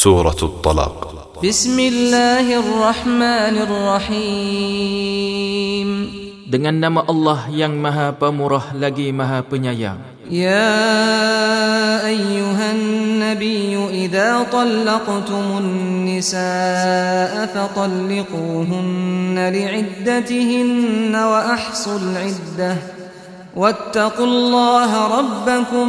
سورة الطلاق. بسم الله الرحمن الرحيم. Dengan nama Allah yang maha pemurah lagi maha penyayang. يا أيها النبي إذا طلقتم النساء فطلقوهن لعدتهن وأحصوا العدة واتقوا الله ربكم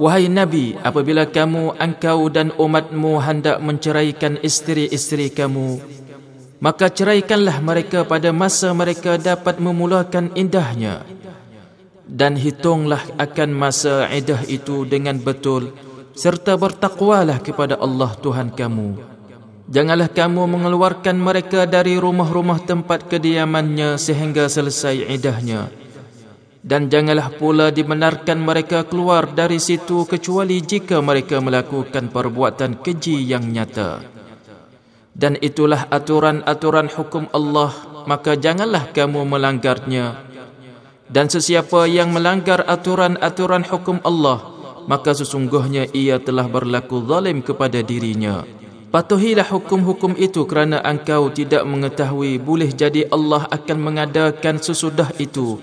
Wahai Nabi, apabila kamu, engkau dan umatmu hendak menceraikan isteri-isteri kamu, maka ceraikanlah mereka pada masa mereka dapat memulakan indahnya. Dan hitunglah akan masa idah itu dengan betul, serta bertakwalah kepada Allah Tuhan kamu. Janganlah kamu mengeluarkan mereka dari rumah-rumah tempat kediamannya sehingga selesai idahnya dan janganlah pula dibenarkan mereka keluar dari situ kecuali jika mereka melakukan perbuatan keji yang nyata. Dan itulah aturan-aturan hukum Allah, maka janganlah kamu melanggarnya. Dan sesiapa yang melanggar aturan-aturan hukum Allah, maka sesungguhnya ia telah berlaku zalim kepada dirinya. Patuhilah hukum-hukum itu kerana engkau tidak mengetahui boleh jadi Allah akan mengadakan sesudah itu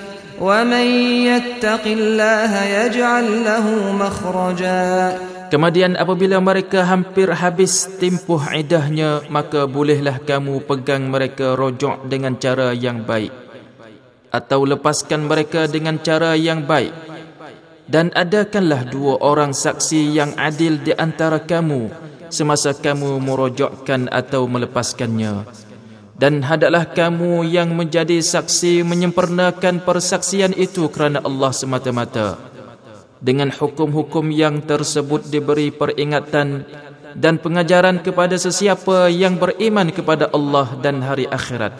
ومن يتق الله يجعل له مخرجا Kemudian apabila mereka hampir habis tempoh idahnya maka bolehlah kamu pegang mereka rojok dengan cara yang baik atau lepaskan mereka dengan cara yang baik dan adakanlah dua orang saksi yang adil di antara kamu semasa kamu merojokkan atau melepaskannya dan hadaklah kamu yang menjadi saksi menyempurnakan persaksian itu kerana Allah semata-mata. Dengan hukum-hukum yang tersebut diberi peringatan dan pengajaran kepada sesiapa yang beriman kepada Allah dan hari akhirat.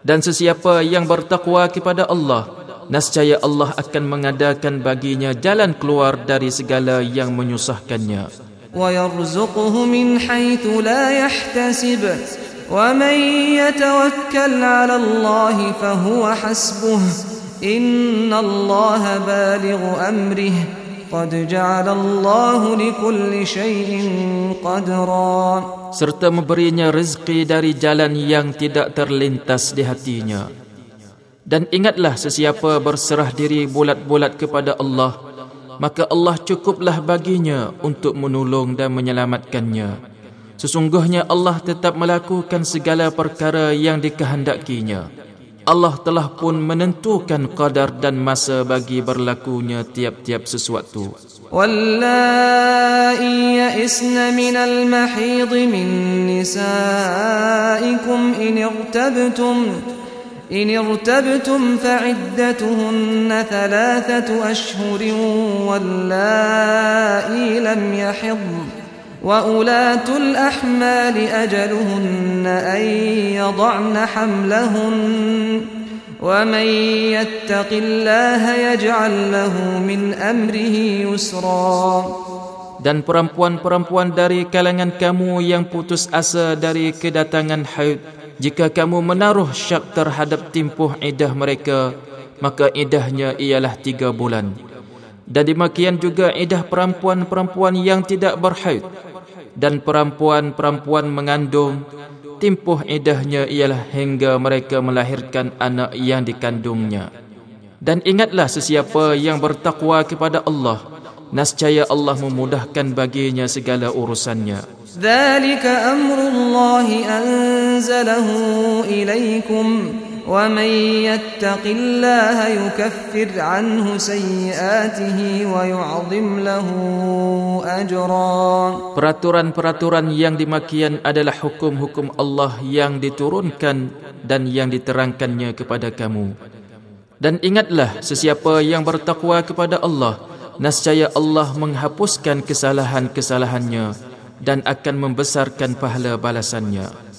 Dan sesiapa yang bertakwa kepada Allah nescaya Allah akan mengadakan baginya jalan keluar dari segala yang menyusahkannya. Wa yarzuquhu min haitsu la yahtasib ومن يتوكل على الله فهو حسبه إن الله بالغ أمره قد جعل الله لكل شيء قدرا serta memberinya rezeki dari jalan yang tidak terlintas di hatinya dan ingatlah sesiapa berserah diri bulat-bulat kepada Allah maka Allah cukuplah baginya untuk menolong dan menyelamatkannya Sesungguhnya Allah tetap melakukan segala perkara yang dikehendakinya. Allah telah pun menentukan qadar dan masa bagi berlakunya tiap-tiap sesuatu. واللائي يئسن من المحيض من نسائكم إن ارتبتم إن ارتبتم فعدتهن ثلاثة أشهر واللائي لم يحضن وأولاة الأحمال أجلهن أن يضعن حملهن ومن يتق الله يجعل له من أمره يسرا Dan perempuan-perempuan dari kalangan kamu yang putus asa dari kedatangan haid, jika kamu menaruh syak terhadap timpuh idah mereka, maka idahnya ialah tiga bulan. Dan demikian juga idah perempuan-perempuan yang tidak berhaid dan perempuan-perempuan mengandung Timpuh idahnya ialah hingga mereka melahirkan anak yang dikandungnya. Dan ingatlah sesiapa yang bertakwa kepada Allah Nascaya Allah memudahkan baginya segala urusannya. ذَلِكَ أَمْرُ anzalahu ilaikum. ومن يتق الله يكفر عنه سيئاته ويعظم له أجرا Peraturan-peraturan yang dimakian adalah hukum-hukum Allah yang diturunkan dan yang diterangkannya kepada kamu. Dan ingatlah sesiapa yang bertakwa kepada Allah, nascaya Allah menghapuskan kesalahan-kesalahannya dan akan membesarkan pahala balasannya.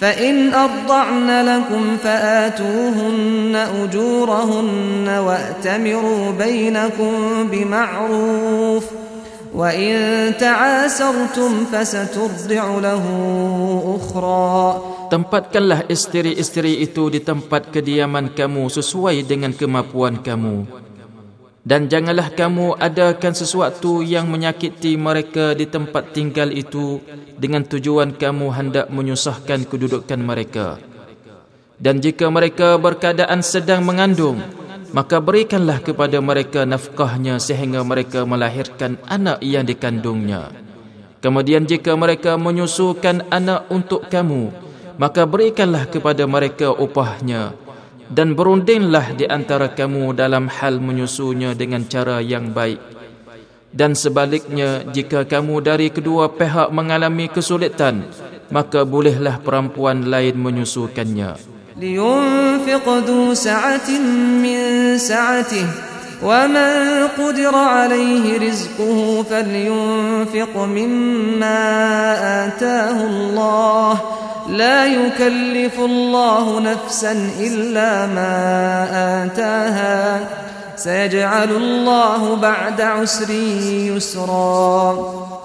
فإن أرضعن لكم فآتوهن أجورهن وأتمروا بينكم بمعروف وإن تعاسرتم فسترضع له أخرى Tempatkanlah isteri-isteri itu di tempat kediaman kamu sesuai dengan kemampuan kamu. Dan janganlah kamu adakan sesuatu yang menyakiti mereka di tempat tinggal itu dengan tujuan kamu hendak menyusahkan kedudukan mereka. Dan jika mereka berkeadaan sedang mengandung, maka berikanlah kepada mereka nafkahnya sehingga mereka melahirkan anak yang dikandungnya. Kemudian jika mereka menyusukan anak untuk kamu, maka berikanlah kepada mereka upahnya dan berundinglah di antara kamu dalam hal menyusunya dengan cara yang baik. Dan sebaliknya, jika kamu dari kedua pihak mengalami kesulitan, maka bolehlah perempuan lain menyusukannya. لينفق ذو سعة من سعته ومن قدر عليه رزقه فلينفق مما آتاه الله لا يكلف الله نفسا إلا ما آتاها سيجعل الله بعد عسر يسرا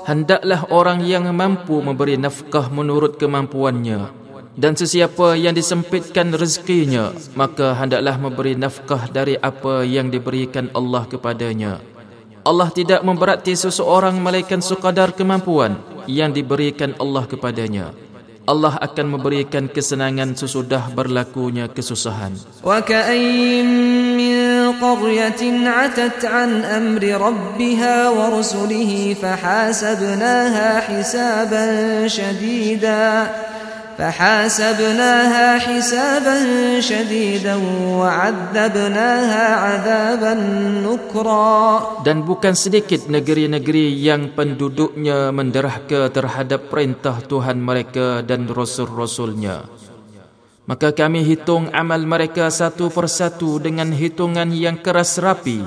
Hendaklah orang yang mampu memberi nafkah menurut kemampuannya dan sesiapa yang disempitkan rezekinya maka hendaklah memberi nafkah dari apa yang diberikan Allah kepadanya. Allah tidak memberati seseorang melainkan sekadar kemampuan yang diberikan Allah kepadanya. Allah akan memberikan kesenangan sesudah berlakunya kesusahan. وَكَأَيِّن مِّن قَرْيَةٍ عَتَتْ عَنْ أَمْرِ رَبِّهَا وَرُسُلِهِ فَحَاسَبْنَاهَا حِسَابًا شَدِيدًا فحاسبناها حسابا شديدا وعذبناها عذابا نكرا Dan bukan sedikit negeri-negeri yang penduduknya menderhaka terhadap perintah Tuhan mereka dan Rasul-Rasulnya. Maka kami hitung amal mereka satu persatu dengan hitungan yang keras rapi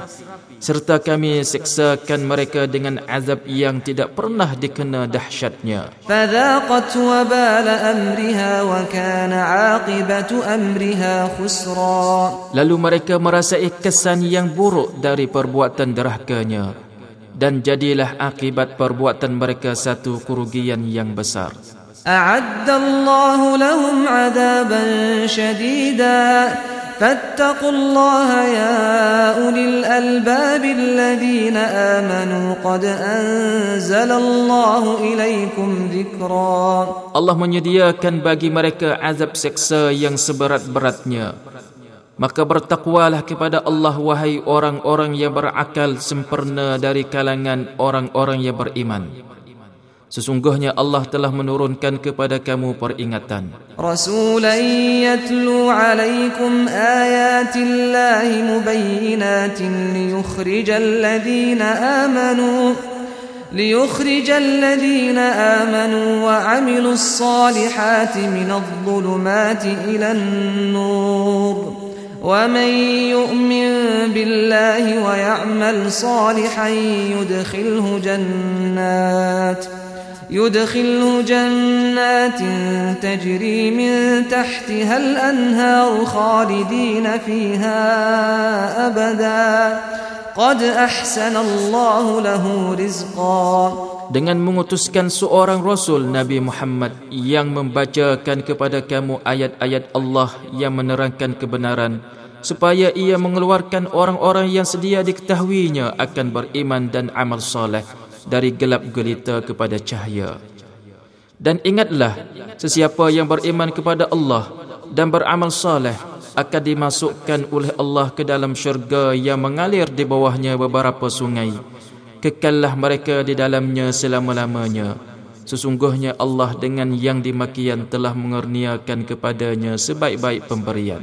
serta kami seksakan mereka dengan azab yang tidak pernah dikena dahsyatnya. Amriha wa kana aqibatu amriha khusra. Lalu mereka merasai kesan yang buruk dari perbuatan derhakanya dan jadilah akibat perbuatan mereka satu kerugian yang besar. A'adda Allah lahum 'adaban shadida. فاتقوا الله يا أولي الألباب الذين آمنوا قد أنزل الله إليكم ذكرا Allah menyediakan bagi mereka azab seksa yang seberat-beratnya. Maka bertakwalah kepada Allah wahai orang-orang yang berakal sempurna dari kalangan orang-orang yang beriman. Sesungguhnya Allah telah menurunkan kepada kamu peringatan. يتلو عليكم آيات الله مبينات ليخرج الذين آمنوا ليخرج الذين آمنوا وعملوا الصالحات من الظلمات إلى النور ومن يؤمن بالله ويعمل صالحا يدخله جنات يدخله جنات تجري من تحتها الأنهار خالدين فيها أبدا قد أحسن الله له رزقا dengan mengutuskan seorang Rasul Nabi Muhammad yang membacakan kepada kamu ayat-ayat Allah yang menerangkan kebenaran supaya ia mengeluarkan orang-orang yang sedia diketahuinya akan beriman dan amal soleh dari gelap gelita kepada cahaya. Dan ingatlah, sesiapa yang beriman kepada Allah dan beramal soleh akan dimasukkan oleh Allah ke dalam syurga yang mengalir di bawahnya beberapa sungai. Kekallah mereka di dalamnya selama-lamanya. Sesungguhnya Allah dengan yang dimakian telah mengurniakan kepadanya sebaik-baik pemberian.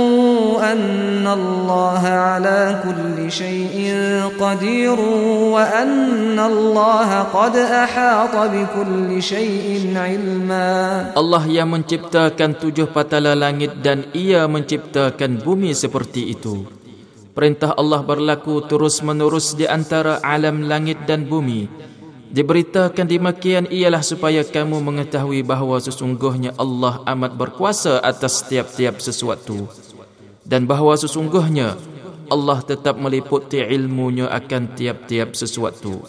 أن الله على كل شيء قدير وأن الله قد أحاط بكل شيء علما Allah yang menciptakan tujuh patala langit dan ia menciptakan bumi seperti itu. Perintah Allah berlaku terus menerus di antara alam langit dan bumi. Diberitakan demikian ialah supaya kamu mengetahui bahawa sesungguhnya Allah amat berkuasa atas setiap-tiap sesuatu dan bahawa sesungguhnya Allah tetap meliputi ilmunya akan tiap-tiap sesuatu.